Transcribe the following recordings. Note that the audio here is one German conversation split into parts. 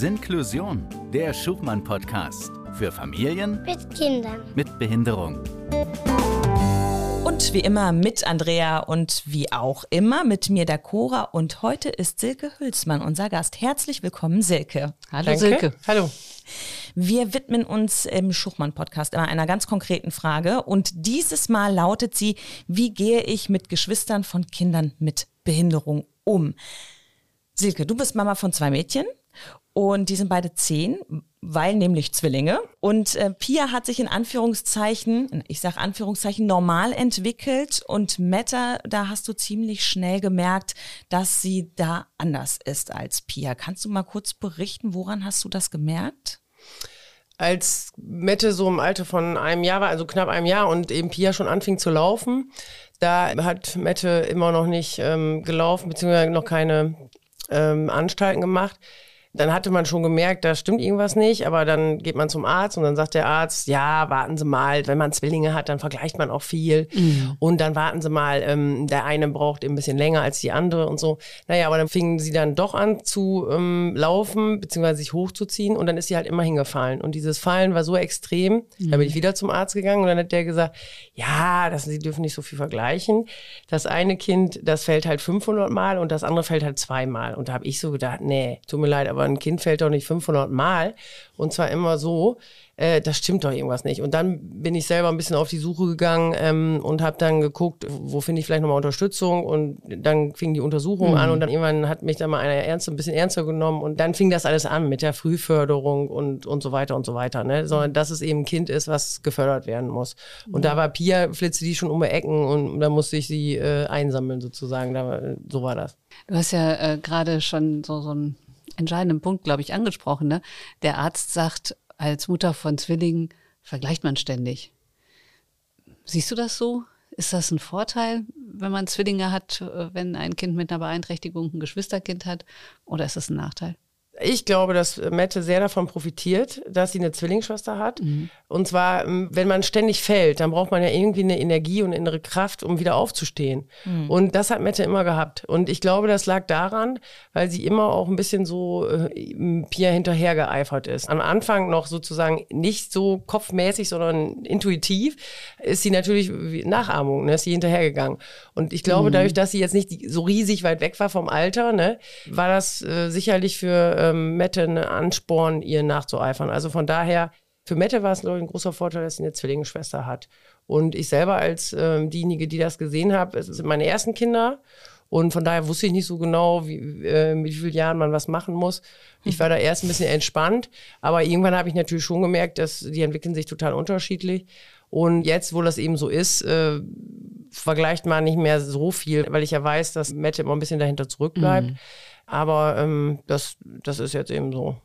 Sinklusion, der Schubmann-Podcast für Familien Mit Kindern. mit Behinderung. Und wie immer mit Andrea und wie auch immer mit mir der Cora. Und heute ist Silke Hülsmann unser Gast. Herzlich willkommen, Silke. Hallo Danke. Silke. Hallo. Wir widmen uns im Schuchmann-Podcast immer einer ganz konkreten Frage. Und dieses Mal lautet sie, wie gehe ich mit Geschwistern von Kindern mit Behinderung um? Silke, du bist Mama von zwei Mädchen. Und die sind beide zehn, weil nämlich Zwillinge. Und äh, Pia hat sich in Anführungszeichen, ich sage Anführungszeichen, normal entwickelt. Und Metta, da hast du ziemlich schnell gemerkt, dass sie da anders ist als Pia. Kannst du mal kurz berichten, woran hast du das gemerkt? Als Mette so im Alter von einem Jahr war, also knapp einem Jahr und eben Pia schon anfing zu laufen, da hat Mette immer noch nicht ähm, gelaufen, beziehungsweise noch keine ähm, Anstalten gemacht. Dann hatte man schon gemerkt, da stimmt irgendwas nicht, aber dann geht man zum Arzt und dann sagt der Arzt, ja, warten Sie mal, wenn man Zwillinge hat, dann vergleicht man auch viel. Und dann warten Sie mal, ähm, der eine braucht ein bisschen länger als die andere und so. Naja, aber dann fingen sie dann doch an zu ähm, laufen, beziehungsweise sich hochzuziehen und dann ist sie halt immer hingefallen. Und dieses Fallen war so extrem, da bin ich wieder zum Arzt gegangen und dann hat der gesagt, ja, das, sie dürfen nicht so viel vergleichen. Das eine Kind, das fällt halt 500 Mal und das andere fällt halt zweimal. Und da habe ich so gedacht, nee, tut mir leid, aber ein Kind fällt doch nicht 500 Mal. Und zwar immer so, äh, das stimmt doch irgendwas nicht. Und dann bin ich selber ein bisschen auf die Suche gegangen ähm, und habe dann geguckt, wo finde ich vielleicht nochmal Unterstützung. Und dann fing die Untersuchung an und dann irgendwann hat mich dann mal einer ernst, ein bisschen ernster genommen. Und dann fing das alles an mit der Frühförderung und, und so weiter und so weiter. Ne? Sondern dass es eben ein Kind ist, was gefördert werden muss. Und da war Pia, flitzte die schon um die Ecken und da musste ich sie äh, einsammeln sozusagen. Da, so war das. Du hast ja äh, gerade schon so, so einen entscheidenden Punkt, glaube ich, angesprochen. Ne? Der Arzt sagt, als Mutter von Zwillingen vergleicht man ständig. Siehst du das so? Ist das ein Vorteil, wenn man Zwillinge hat, wenn ein Kind mit einer Beeinträchtigung ein Geschwisterkind hat? Oder ist das ein Nachteil? Ich glaube, dass Mette sehr davon profitiert, dass sie eine Zwillingsschwester hat. Und zwar, ähm, wenn man ständig fällt, dann braucht man ja irgendwie eine Energie und innere Kraft, um wieder aufzustehen. Und das hat Mette immer gehabt. Und ich glaube, das lag daran, weil sie immer auch ein bisschen so äh, Pia hinterher geeifert ist. Am Anfang noch sozusagen nicht so kopfmäßig, sondern intuitiv ist sie natürlich wie Nachahmung, ne, ist sie hinterhergegangen. Und ich glaube, dadurch, dass sie jetzt nicht so riesig weit weg war vom Alter, ne, war das äh, sicherlich für ähm, Mette ein Ansporn, ihr nachzueifern. Also von daher, für Mette war es, glaube ich, ein großer Vorteil, dass sie eine Zwillingsschwester hat. Und ich selber als ähm, diejenige, die das gesehen habe, es sind meine ersten Kinder. Und von daher wusste ich nicht so genau, wie, äh, mit wie vielen Jahren man was machen muss. Ich war da erst ein bisschen entspannt, aber irgendwann habe ich natürlich schon gemerkt, dass die entwickeln sich total unterschiedlich. Und jetzt, wo das eben so ist, äh, vergleicht man nicht mehr so viel, weil ich ja weiß, dass Mette immer ein bisschen dahinter zurückbleibt. Aber ähm, das, das ist jetzt eben so.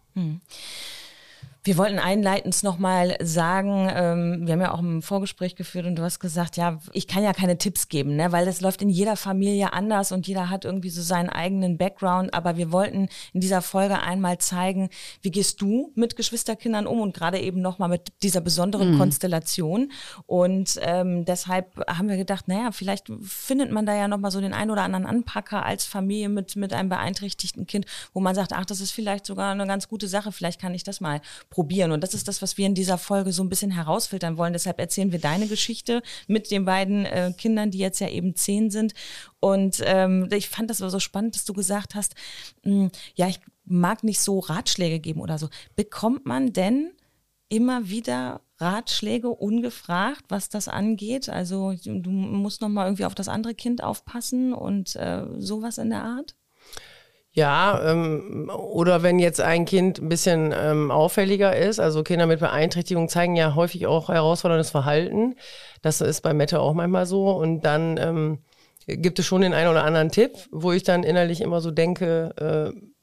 Wir wollten einleitend nochmal sagen, ähm, wir haben ja auch ein Vorgespräch geführt und du hast gesagt, ja, ich kann ja keine Tipps geben, ne, weil das läuft in jeder Familie anders und jeder hat irgendwie so seinen eigenen Background. Aber wir wollten in dieser Folge einmal zeigen, wie gehst du mit Geschwisterkindern um und gerade eben nochmal mit dieser besonderen Konstellation. Und ähm, deshalb haben wir gedacht, naja, vielleicht findet man da ja nochmal so den ein oder anderen Anpacker als Familie mit, mit einem beeinträchtigten Kind, wo man sagt, ach, das ist vielleicht sogar eine ganz gute Sache, vielleicht kann ich das mal probieren. Und das ist das, was wir in dieser Folge so ein bisschen herausfiltern wollen. Deshalb erzählen wir deine Geschichte mit den beiden äh, Kindern, die jetzt ja eben zehn sind. Und ähm, ich fand das so spannend, dass du gesagt hast, mh, ja, ich mag nicht so Ratschläge geben oder so. Bekommt man denn immer wieder Ratschläge ungefragt, was das angeht? Also du musst noch mal irgendwie auf das andere Kind aufpassen und äh, sowas in der Art? Ja, ähm, oder wenn jetzt ein Kind ein bisschen ähm, auffälliger ist, also Kinder mit Beeinträchtigung zeigen ja häufig auch herausforderndes Verhalten. Das ist bei Mette auch manchmal so. Und dann ähm, gibt es schon den einen oder anderen Tipp, wo ich dann innerlich immer so denke, äh,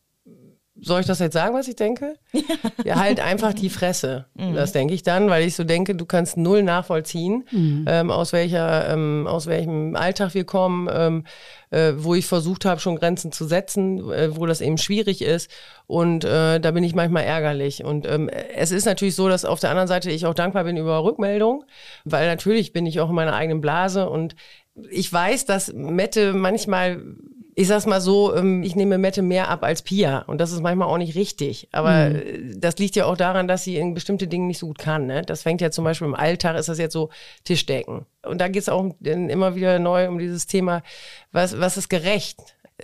soll ich das jetzt sagen, was ich denke? Ja, halt einfach die Fresse. Das denke ich dann, weil ich so denke, du kannst null nachvollziehen, ähm, aus welcher, ähm, aus welchem Alltag wir kommen, ähm, äh, wo ich versucht habe, schon Grenzen zu setzen, äh, wo das eben schwierig ist. Und äh, da bin ich manchmal ärgerlich. Und ähm, es ist natürlich so, dass auf der anderen Seite ich auch dankbar bin über Rückmeldung, weil natürlich bin ich auch in meiner eigenen Blase und ich weiß, dass Mette manchmal ich sag's mal so, ähm, ich nehme Mette mehr ab als Pia und das ist manchmal auch nicht richtig. Aber mhm. das liegt ja auch daran, dass sie in bestimmte Dinge nicht so gut kann. Ne? Das fängt ja zum Beispiel im Alltag, ist das jetzt so Tischdecken. Und da geht's auch immer wieder neu um dieses Thema, was, was ist gerecht?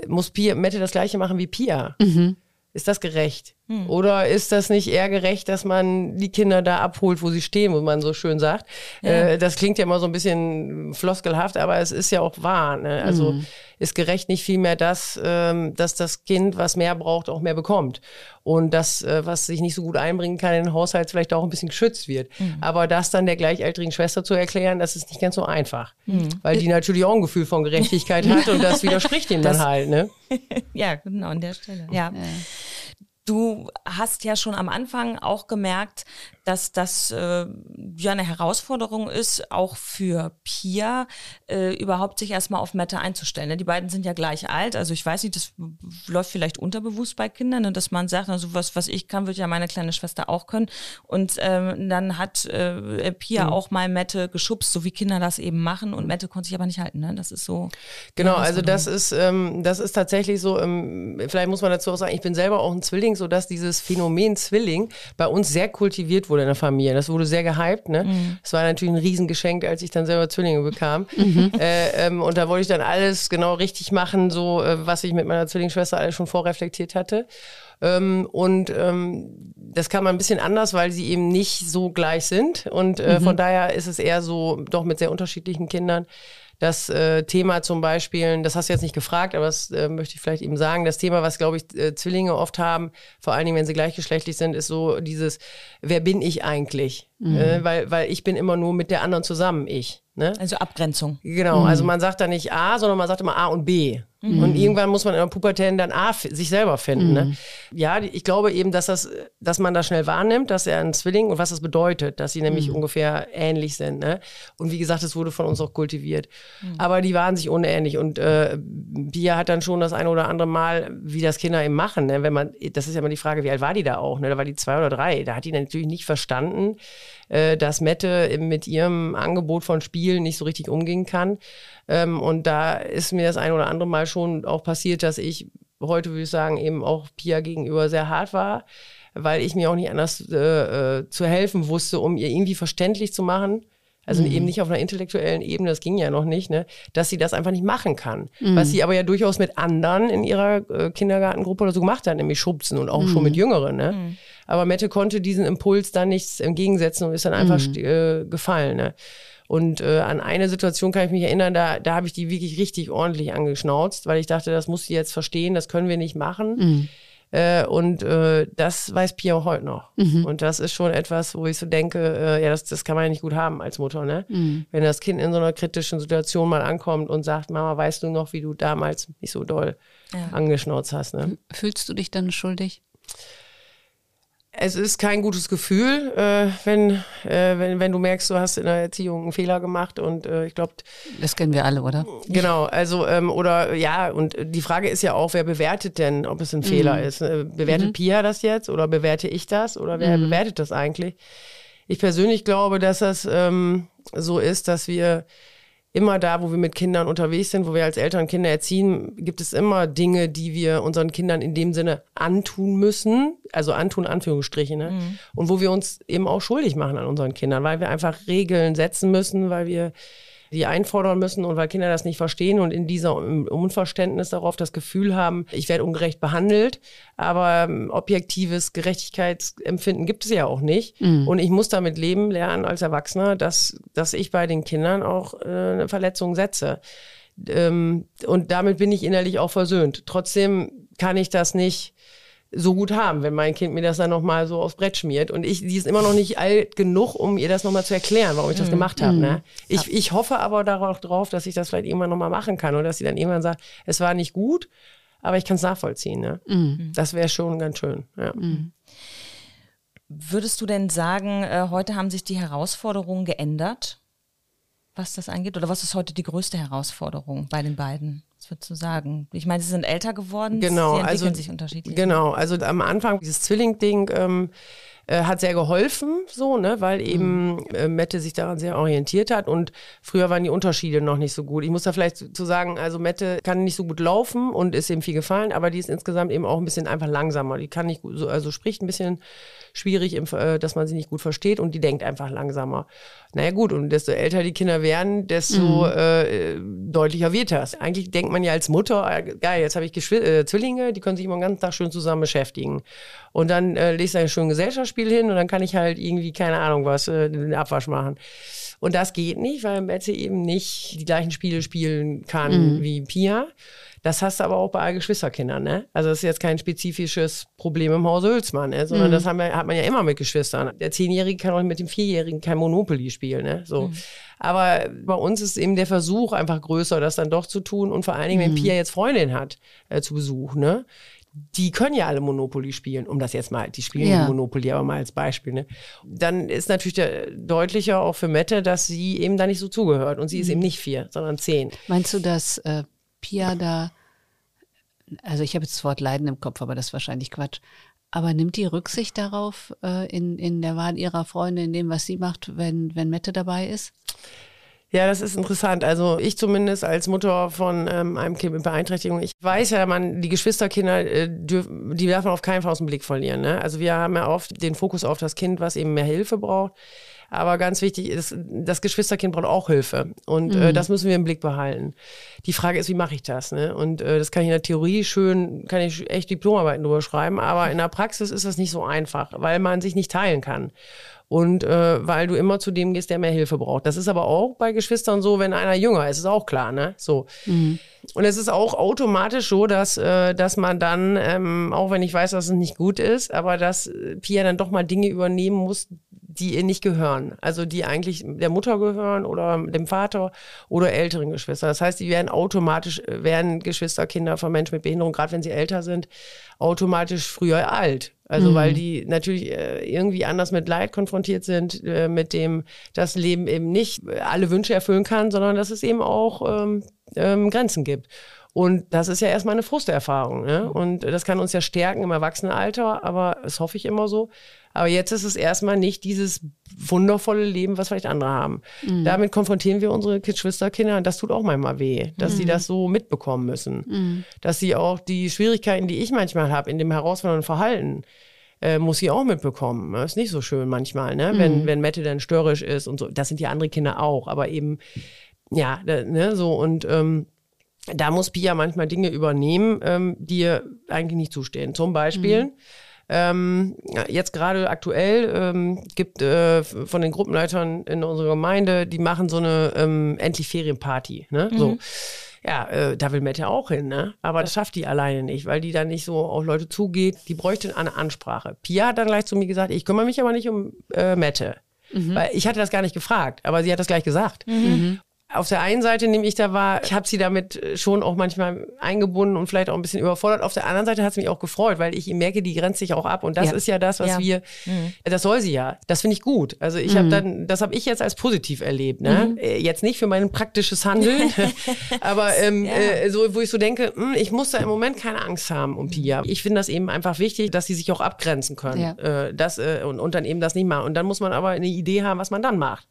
Muss Pia, Mette das gleiche machen wie Pia? Mhm. Ist das gerecht? Hm. Oder ist das nicht eher gerecht, dass man die Kinder da abholt, wo sie stehen, wo man so schön sagt? Ja. Äh, das klingt ja immer so ein bisschen floskelhaft, aber es ist ja auch wahr. Ne? Also hm. ist gerecht nicht vielmehr das, ähm, dass das Kind, was mehr braucht, auch mehr bekommt. Und das, äh, was sich nicht so gut einbringen kann in den Haushalt, vielleicht auch ein bisschen geschützt wird. Hm. Aber das dann der gleichältrigen Schwester zu erklären, das ist nicht ganz so einfach. Hm. Weil die natürlich auch ein Gefühl von Gerechtigkeit hat und das widerspricht ihm dann halt. Ne? ja, genau an der Stelle. ja. ja. Du hast ja schon am Anfang auch gemerkt, dass das äh, ja eine Herausforderung ist, auch für Pia, äh, überhaupt sich erstmal auf Mette einzustellen. Ne? Die beiden sind ja gleich alt. Also ich weiß nicht, das läuft vielleicht unterbewusst bei Kindern, ne? dass man sagt, also was, was ich kann, wird ja meine kleine Schwester auch können. Und ähm, dann hat äh, Pia mhm. auch mal Mette geschubst, so wie Kinder das eben machen. Und Mette konnte sich aber nicht halten. Ne? Das ist so. Genau, also das ist, ähm, das ist tatsächlich so, ähm, vielleicht muss man dazu auch sagen, ich bin selber auch ein Zwilling, sodass dieses Phänomen Zwilling bei uns sehr kultiviert wurde wurde in der Familie. Das wurde sehr gehypt. Ne? Mhm. Das war natürlich ein Riesengeschenk, als ich dann selber Zwillinge bekam. Mhm. Äh, ähm, und da wollte ich dann alles genau richtig machen, so äh, was ich mit meiner Zwillingsschwester alles schon vorreflektiert hatte. Ähm, und ähm, das kann man ein bisschen anders, weil sie eben nicht so gleich sind. Und äh, mhm. von daher ist es eher so, doch mit sehr unterschiedlichen Kindern das äh, Thema zum Beispiel, das hast du jetzt nicht gefragt, aber das äh, möchte ich vielleicht eben sagen, das Thema, was, glaube ich, äh, Zwillinge oft haben, vor allen Dingen, wenn sie gleichgeschlechtlich sind, ist so dieses, wer bin ich eigentlich? Mhm. Äh, weil, weil ich bin immer nur mit der anderen zusammen, ich. Ne? Also Abgrenzung. Genau, also mhm. also man sagt da nicht A, sondern man sagt immer A und B. Mhm. Und irgendwann muss man in der Pubertät dann A sich selber finden. Ne? Mhm. Ne? Ja, ich glaube eben, dass das, dass man das schnell wahrnimmt, dass er ein Zwilling und was das bedeutet, dass sie nämlich mhm. ungefähr ähnlich sind. Ne? Und wie gesagt, es wurde von uns auch kultiviert. Mhm. Aber die waren sich unähnlich und äh, Pia hat dann schon das eine oder andere Mal, wie das Kinder eben machen. Ne? Wenn man, das ist ja immer die Frage, wie alt war die da auch? Ne? Da war die zwei oder drei. Da hat die natürlich nicht verstanden, äh, dass Mette mit ihrem Angebot von Spielen nicht so richtig umgehen kann. Ähm, und da ist mir das ein oder andere Mal schon auch passiert, dass ich heute, würde ich sagen, eben auch Pia gegenüber sehr hart war, weil ich mir auch nicht anders äh, äh, zu helfen wusste, um ihr irgendwie verständlich zu machen, also mhm. eben nicht auf einer intellektuellen Ebene, das ging ja noch nicht, ne, dass sie das einfach nicht machen kann. Mhm. Was sie aber ja durchaus mit anderen in ihrer äh, Kindergartengruppe oder so gemacht hat, nämlich schubsen und auch mhm. schon mit Jüngeren. Ne? Aber Mette konnte diesen Impuls dann nichts entgegensetzen und ist dann einfach mhm. äh, gefallen. Ne? Und äh, an eine Situation kann ich mich erinnern, da, da habe ich die wirklich richtig ordentlich angeschnauzt, weil ich dachte, das muss sie jetzt verstehen, das können wir nicht machen. Mhm. Äh, und äh, das weiß Pia auch heute noch. Mhm. Und das ist schon etwas, wo ich so denke, äh, ja, das, das kann man ja nicht gut haben als Mutter, ne? Mhm. Wenn das Kind in so einer kritischen Situation mal ankommt und sagt, Mama, weißt du noch, wie du damals nicht so doll ja. angeschnauzt hast, ne? Fühlst du dich dann schuldig? Es ist kein gutes Gefühl, äh, wenn, äh, wenn, wenn du merkst, du hast in der Erziehung einen Fehler gemacht und äh, ich glaube. Das kennen wir alle, oder? Genau, also ähm, oder ja, und die Frage ist ja auch, wer bewertet denn, ob es ein mhm. Fehler ist? Äh, bewertet mhm. Pia das jetzt oder bewerte ich das oder wer mhm. bewertet das eigentlich? Ich persönlich glaube, dass das ähm, so ist, dass wir immer da, wo wir mit Kindern unterwegs sind, wo wir als Eltern Kinder erziehen, gibt es immer Dinge, die wir unseren Kindern in dem Sinne antun müssen, also antun Anführungsstriche, ne? Mhm. und wo wir uns eben auch schuldig machen an unseren Kindern, weil wir einfach Regeln setzen müssen, weil wir die einfordern müssen und weil Kinder das nicht verstehen und in diesem Unverständnis darauf das Gefühl haben, ich werde ungerecht behandelt, aber ähm, objektives Gerechtigkeitsempfinden gibt es ja auch nicht. Mhm. Und ich muss damit leben lernen als Erwachsener, dass, dass ich bei den Kindern auch äh, eine Verletzung setze. Ähm, und damit bin ich innerlich auch versöhnt. Trotzdem kann ich das nicht so gut haben, wenn mein Kind mir das dann nochmal so aufs Brett schmiert. Und ich, die ist immer noch nicht alt genug, um ihr das nochmal zu erklären, warum ich das mhm. gemacht habe. Ne? Mhm. Ich, ich hoffe aber darauf drauf, dass ich das vielleicht irgendwann nochmal machen kann oder dass sie dann irgendwann sagt, es war nicht gut, aber ich kann es nachvollziehen. Ne? Mhm. Das wäre schon ganz schön. Ja. Mhm. Würdest du denn sagen, äh, heute haben sich die Herausforderungen geändert, was das angeht? Oder was ist heute die größte Herausforderung bei den beiden? Was würdest du sagen? Ich meine, sie sind älter geworden, genau, sie entwickeln also, sich unterschiedlich. Genau, also am Anfang dieses Zwilling-Ding, ähm, äh, hat sehr geholfen, so, ne, weil eben äh, Mette sich daran sehr orientiert hat und früher waren die Unterschiede noch nicht so gut. Ich muss da vielleicht zu, zu sagen, also Mette kann nicht so gut laufen und ist eben viel gefallen, aber die ist insgesamt eben auch ein bisschen einfach langsamer. Die kann nicht gut, so, also spricht ein bisschen schwierig, im, äh, dass man sie nicht gut versteht und die denkt einfach langsamer. Naja gut, und desto älter die Kinder werden, desto äh, deutlicher wird das. Eigentlich denkt man ja als Mutter, äh, geil, jetzt habe ich Geschwi äh, Zwillinge, die können sich immer den ganzen Tag schön zusammen beschäftigen. Und dann äh, lese ich ein schönes Gesellschaftsspiel hin und dann kann ich halt irgendwie, keine Ahnung was, äh, den Abwasch machen. Und das geht nicht, weil Mette eben nicht die gleichen Spiele spielen kann wie Pia. Das hast du aber auch bei allen Geschwisterkindern, ne? Also das ist jetzt kein spezifisches Problem im Hause Hülsmann, ne? sondern das haben wir, hat man ja immer mit Geschwistern. Der Zehnjährige kann auch mit dem Vierjährigen kein Monopoly spielen, ne? So. Aber bei uns ist eben der Versuch einfach größer, das dann doch zu tun und vor allen Dingen, wenn Pia jetzt Freundin hat äh, zu Besuch, ne? Die können ja alle Monopoly spielen, um das jetzt mal, die spielen Ja. Monopoly, aber mal als Beispiel. Ne? Dann ist natürlich der, deutlicher auch für Mette, dass sie eben da nicht so zugehört. Und sie ist eben nicht vier, sondern zehn. Meinst du, dass äh, Pia da, also ich habe jetzt das Wort Leiden im Kopf, aber das ist wahrscheinlich Quatsch. Aber nimmt die Rücksicht darauf äh, in, in der Wahl ihrer Freunde, in dem, was sie macht, wenn, wenn Mette dabei ist? Ja, das ist interessant. Also ich zumindest als Mutter von ähm, einem Kind mit Beeinträchtigung, ich weiß ja, man, die Geschwisterkinder, äh, dürf, die darf man auf keinen Fall aus dem Blick verlieren. Ne? Also wir haben ja oft den Fokus auf das Kind, was eben mehr Hilfe braucht. Aber ganz wichtig ist, das Geschwisterkind braucht auch Hilfe. Und äh, das müssen wir im Blick behalten. Die Frage ist, wie mache ich das? Ne? Und äh, das kann ich in der Theorie schön, kann ich echt Diplomarbeiten drüber schreiben, aber in der Praxis ist das nicht so einfach, weil man sich nicht teilen kann. Und äh, weil du immer zu dem gehst, der mehr Hilfe braucht. Das ist aber auch bei Geschwistern so, wenn einer jünger ist, ist auch klar, ne? So. Und es ist auch automatisch so, dass, äh, dass man dann, ähm, auch wenn ich weiß, dass es nicht gut ist, aber dass äh, Pia dann doch mal Dinge übernehmen muss, die ihr nicht gehören. Also die eigentlich der Mutter gehören oder dem Vater oder älteren Geschwistern. Das heißt, die werden automatisch, äh, werden Geschwisterkinder von Menschen mit Behinderung, gerade wenn sie älter sind, automatisch früher alt. Also weil die natürlich äh, irgendwie anders mit Leid konfrontiert sind, äh, mit dem das Leben eben nicht äh, alle Wünsche erfüllen kann, sondern dass es eben auch ähm, ähm, Grenzen gibt. Und das ist ja erstmal eine Frusterfahrung. Ne? Und das kann uns ja stärken im Erwachsenenalter, aber das hoffe ich immer so. Aber jetzt ist es erstmal nicht dieses wundervolle Leben, was vielleicht andere haben. Damit konfrontieren wir unsere Geschwisterkinder und das tut auch manchmal weh, dass sie das so mitbekommen müssen. Dass sie auch die Schwierigkeiten, die ich manchmal habe in dem herausfordernden Verhalten, äh, muss sie auch mitbekommen. Das ist nicht so schön manchmal, ne? wenn, wenn Mette dann störrisch ist und so. Das sind ja andere Kinder auch, aber eben, ja, da, ne, so und ähm, da muss Pia manchmal Dinge übernehmen, ähm, die ihr eigentlich nicht zustehen. Zum Beispiel, ähm, jetzt gerade aktuell ähm, gibt äh, von den Gruppenleitern in unserer Gemeinde, die machen so eine ähm, endlich Ferienparty. Ne? So. Ja, äh, da will Mette auch hin, ne? Aber das schafft die alleine nicht, weil die dann nicht so auf Leute zugeht. Die bräuchte eine Ansprache. Pia hat dann gleich zu mir gesagt, ich kümmere mich aber nicht um äh, Mette. Weil ich hatte das gar nicht gefragt, aber sie hat das gleich gesagt. Auf der einen Seite nehme ich da wahr, ich habe sie damit schon auch manchmal eingebunden und vielleicht auch ein bisschen überfordert. Auf der anderen Seite hat es mich auch gefreut, weil ich merke, die grenzt sich auch ab. Und das Ja. ist ja das, was Ja. wir, das soll sie ja. Das finde ich gut. Also ich habe dann, das habe ich jetzt als positiv erlebt. Ne? Äh, Jetzt nicht für mein praktisches Handeln, aber ähm, äh, so, wo ich so denke, hm, ich muss da im Moment keine Angst haben um Pia. Ich finde das eben einfach wichtig, dass sie sich auch abgrenzen können. Ja. Äh, das, äh, und, und dann eben das nicht machen. Und dann muss man aber eine Idee haben, was man dann macht.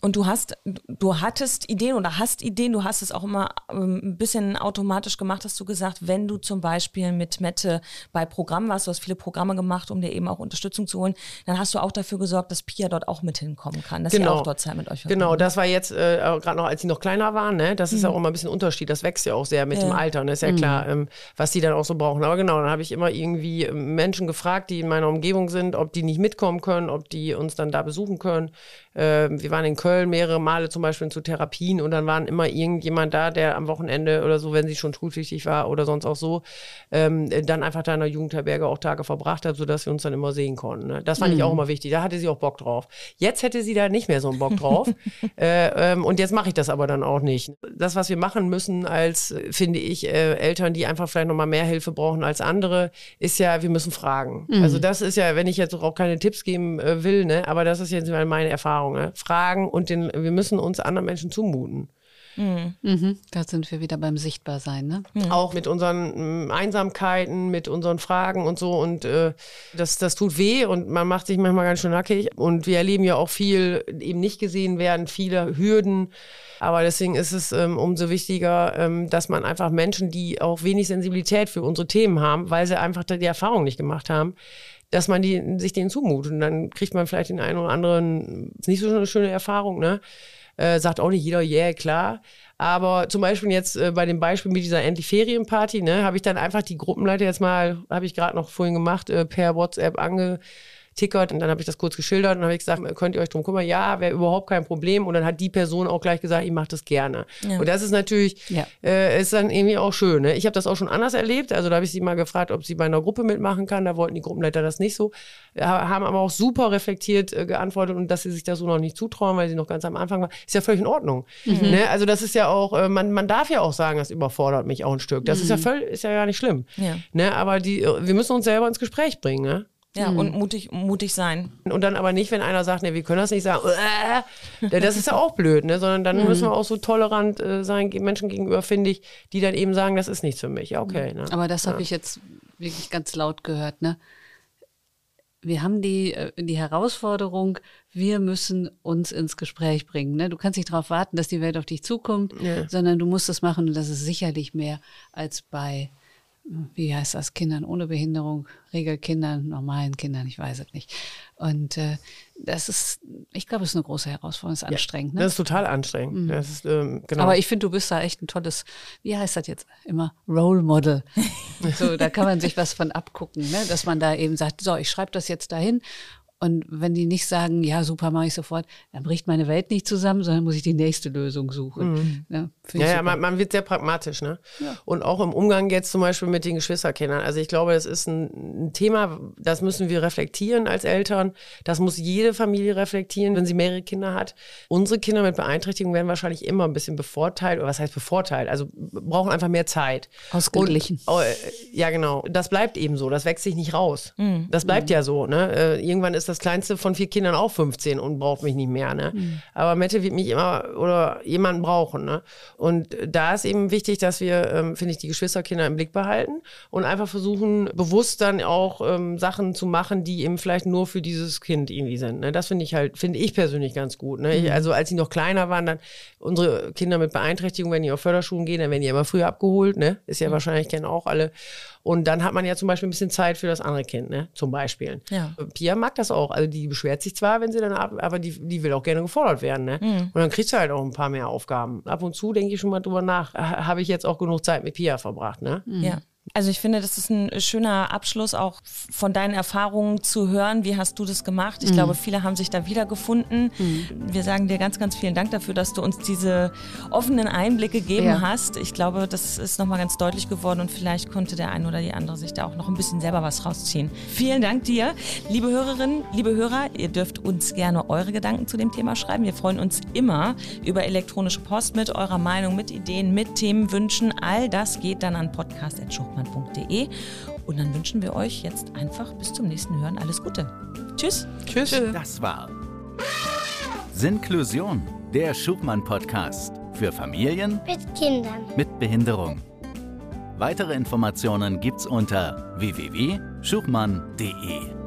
Und du hast, du hattest Ideen oder hast Ideen, du hast es auch immer ähm, ein bisschen automatisch gemacht, hast du gesagt, wenn du zum Beispiel mit Mette bei Programmen warst, du hast viele Programme gemacht, um dir eben auch Unterstützung zu holen, dann hast du auch dafür gesorgt, dass Pia dort auch mit hinkommen kann, dass sie auch dort Zeit mit euch verbringt. Genau, das war jetzt äh, gerade noch, als sie noch kleiner waren, ne? Das ist ja auch immer ein bisschen Unterschied. Das wächst ja auch sehr mit Ja. dem Alter, ne? Ist ja klar, ähm, was die dann auch so brauchen. Aber genau, dann habe ich immer irgendwie ähm, Menschen gefragt, die in meiner Umgebung sind, ob die nicht mitkommen können, ob die uns dann da besuchen können. Ähm, wir waren in Köln mehrere Male zum Beispiel zu Therapien und dann waren immer irgendjemand da, der am Wochenende oder so, wenn sie schon schulpflichtig war oder sonst auch so, ähm, dann einfach da in der Jugendherberge auch Tage verbracht hat, sodass wir uns dann immer sehen konnten. Ne? Das fand ich auch immer wichtig. Da hatte sie auch Bock drauf. Jetzt hätte sie da nicht mehr so einen Bock drauf. äh, ähm, und jetzt mache ich das aber dann auch nicht. Das, was wir machen müssen als, äh, finde ich, äh, Eltern, die einfach vielleicht nochmal mehr Hilfe brauchen als andere, ist ja, wir müssen fragen. Also das ist ja, wenn ich jetzt auch keine Tipps geben äh, will, ne, aber das ist jetzt meine Erfahrung. Ne? Fragen und den, wir müssen uns anderen Menschen zumuten. Mhm. Da sind wir wieder beim Sichtbarsein, ne? Auch mit unseren mm, Einsamkeiten, mit unseren Fragen und so. Und äh, das, das tut weh und man macht sich manchmal ganz schön nackig. Und wir erleben ja auch viel eben nicht gesehen werden, viele Hürden. Aber deswegen ist es ähm, umso wichtiger, ähm, dass man einfach Menschen, die auch wenig Sensibilität für unsere Themen haben, weil sie einfach die Erfahrung nicht gemacht haben, dass man die, sich denen zumutet. Und dann kriegt man vielleicht den einen oder anderen, ist nicht so eine schöne Erfahrung, ne? Äh, sagt auch nicht jeder, yeah, klar. Aber zum Beispiel jetzt äh, bei dem Beispiel mit dieser endlich Ferienparty, ne, habe ich dann einfach die Gruppenleiter jetzt mal, habe ich gerade noch vorhin gemacht, äh, per WhatsApp ange tickert. Und dann habe ich das kurz geschildert und habe ich gesagt, könnt ihr euch drum kümmern? Ja, wäre überhaupt kein Problem. Und dann hat die Person auch gleich gesagt, ich mache das gerne. Ja. Und das ist natürlich, ja. äh, ist dann irgendwie auch schön. Ne? Ich habe das auch schon anders erlebt. Also da habe ich sie mal gefragt, ob sie bei einer Gruppe mitmachen kann. Da wollten die Gruppenleiter das nicht so. Haben aber auch super reflektiert äh, geantwortet und dass sie sich das so noch nicht zutrauen, weil sie noch ganz am Anfang war. Ist ja völlig in Ordnung. Mhm. Ne? Also das ist ja auch, äh, man, man darf ja auch sagen, das überfordert mich auch ein Stück. Das mhm. ist ja völlig, ist ja gar nicht schlimm. Ja. Ne? Aber die, wir müssen uns selber ins Gespräch bringen. Ne? Ja, mhm. und mutig, mutig sein. Und dann aber nicht, wenn einer sagt, ne, wir können das nicht sagen, äh, das ist ja auch blöd, ne? sondern dann mhm. müssen wir auch so tolerant äh, sein, Menschen gegenüber, finde ich, die dann eben sagen, das ist nichts für mich. Ja, okay. Ne? Aber das habe ja. ich jetzt wirklich ganz laut gehört. Ne? Wir haben die, äh, die Herausforderung, wir müssen uns ins Gespräch bringen. Ne? Du kannst nicht darauf warten, dass die Welt auf dich zukommt, ja. sondern du musst es machen und das ist sicherlich mehr als bei wie heißt das, Kindern ohne Behinderung, Regelkindern, normalen Kindern, ich weiß es nicht. Und äh, das ist, ich glaube, es ist eine große Herausforderung, es ist anstrengend. Ne? Das ist total anstrengend. Mhm. Ist, ähm, genau. Aber ich finde, du bist da echt ein tolles, wie heißt das jetzt immer, Role Model. so, da kann man sich was von abgucken, ne? dass man da eben sagt, so, ich schreibe das jetzt dahin und wenn die nicht sagen, ja, super, mache ich sofort, dann bricht meine Welt nicht zusammen, sondern muss ich die nächste Lösung suchen. Mhm. Ja, ja, ja man, man, wird sehr pragmatisch. Ne? Ja. Und auch im Umgang jetzt zum Beispiel mit den Geschwisterkindern. Also ich glaube, das ist ein, ein, Thema, das müssen wir reflektieren als Eltern. Das muss jede Familie reflektieren, wenn sie mehrere Kinder hat. Unsere Kinder mit Beeinträchtigung werden wahrscheinlich immer ein bisschen bevorteilt. Oder was heißt bevorteilt? Also brauchen einfach mehr Zeit. Ausgeglichen. Und, oh, ja, genau. Das bleibt eben so. Das wächst sich nicht raus. Mhm. Das bleibt mhm. ja so. Ne? Äh, irgendwann ist das kleinste von vier Kindern auch 15 und braucht mich nicht mehr. Ne? Mhm. Aber Mette wird mich immer oder jemanden brauchen. Ne? Und da ist eben wichtig, dass wir, ähm, finde ich, die Geschwisterkinder im Blick behalten und einfach versuchen, bewusst dann auch ähm, Sachen zu machen, die eben vielleicht nur für dieses Kind irgendwie sind. Ne? Das finde ich halt, finde ich persönlich ganz gut. Ne? Ich, mhm. also als sie noch kleiner waren, dann unsere Kinder mit Beeinträchtigung, wenn die auf Förderschulen gehen, dann werden die immer früher abgeholt. Ne? Ist ja mhm. wahrscheinlich, kennen auch alle. Und dann hat man ja zum Beispiel ein bisschen Zeit für das andere Kind, ne? Zum Beispiel. Ja. Pia mag das auch. Also die beschwert sich zwar, wenn sie dann ab, aber die, die will auch gerne gefordert werden, ne? Mhm. Und dann kriegst du halt auch ein paar mehr Aufgaben. Ab und zu denke ich schon mal drüber nach, habe ich jetzt auch genug Zeit mit Pia verbracht, ne? Mhm. Ja. Also ich finde, das ist ein schöner Abschluss auch von deinen Erfahrungen zu hören. Wie hast du das gemacht? Ich mhm. glaube, viele haben sich da wiedergefunden. Mhm. Wir sagen dir ganz, ganz vielen Dank dafür, dass du uns diese offenen Einblicke gegeben ja. hast. Ich glaube, das ist nochmal ganz deutlich geworden und vielleicht konnte der eine oder die andere sich da auch noch ein bisschen selber was rausziehen. Vielen Dank dir, liebe Hörerinnen, liebe Hörer. Ihr dürft uns gerne eure Gedanken zu dem Thema schreiben. Wir freuen uns immer über elektronische Post mit eurer Meinung, mit Ideen, mit Themenwünschen. All das geht dann an podcast.schuchmann www.mama.de. Und dann wünschen wir euch jetzt einfach bis zum nächsten Hören alles Gute. Tschüss. Tschüss. Das war Sinklusion, der Schubmann-Podcast für Familien mit Kindern mit Behinderung. Weitere Informationen gibt's unter www.schubmann.de.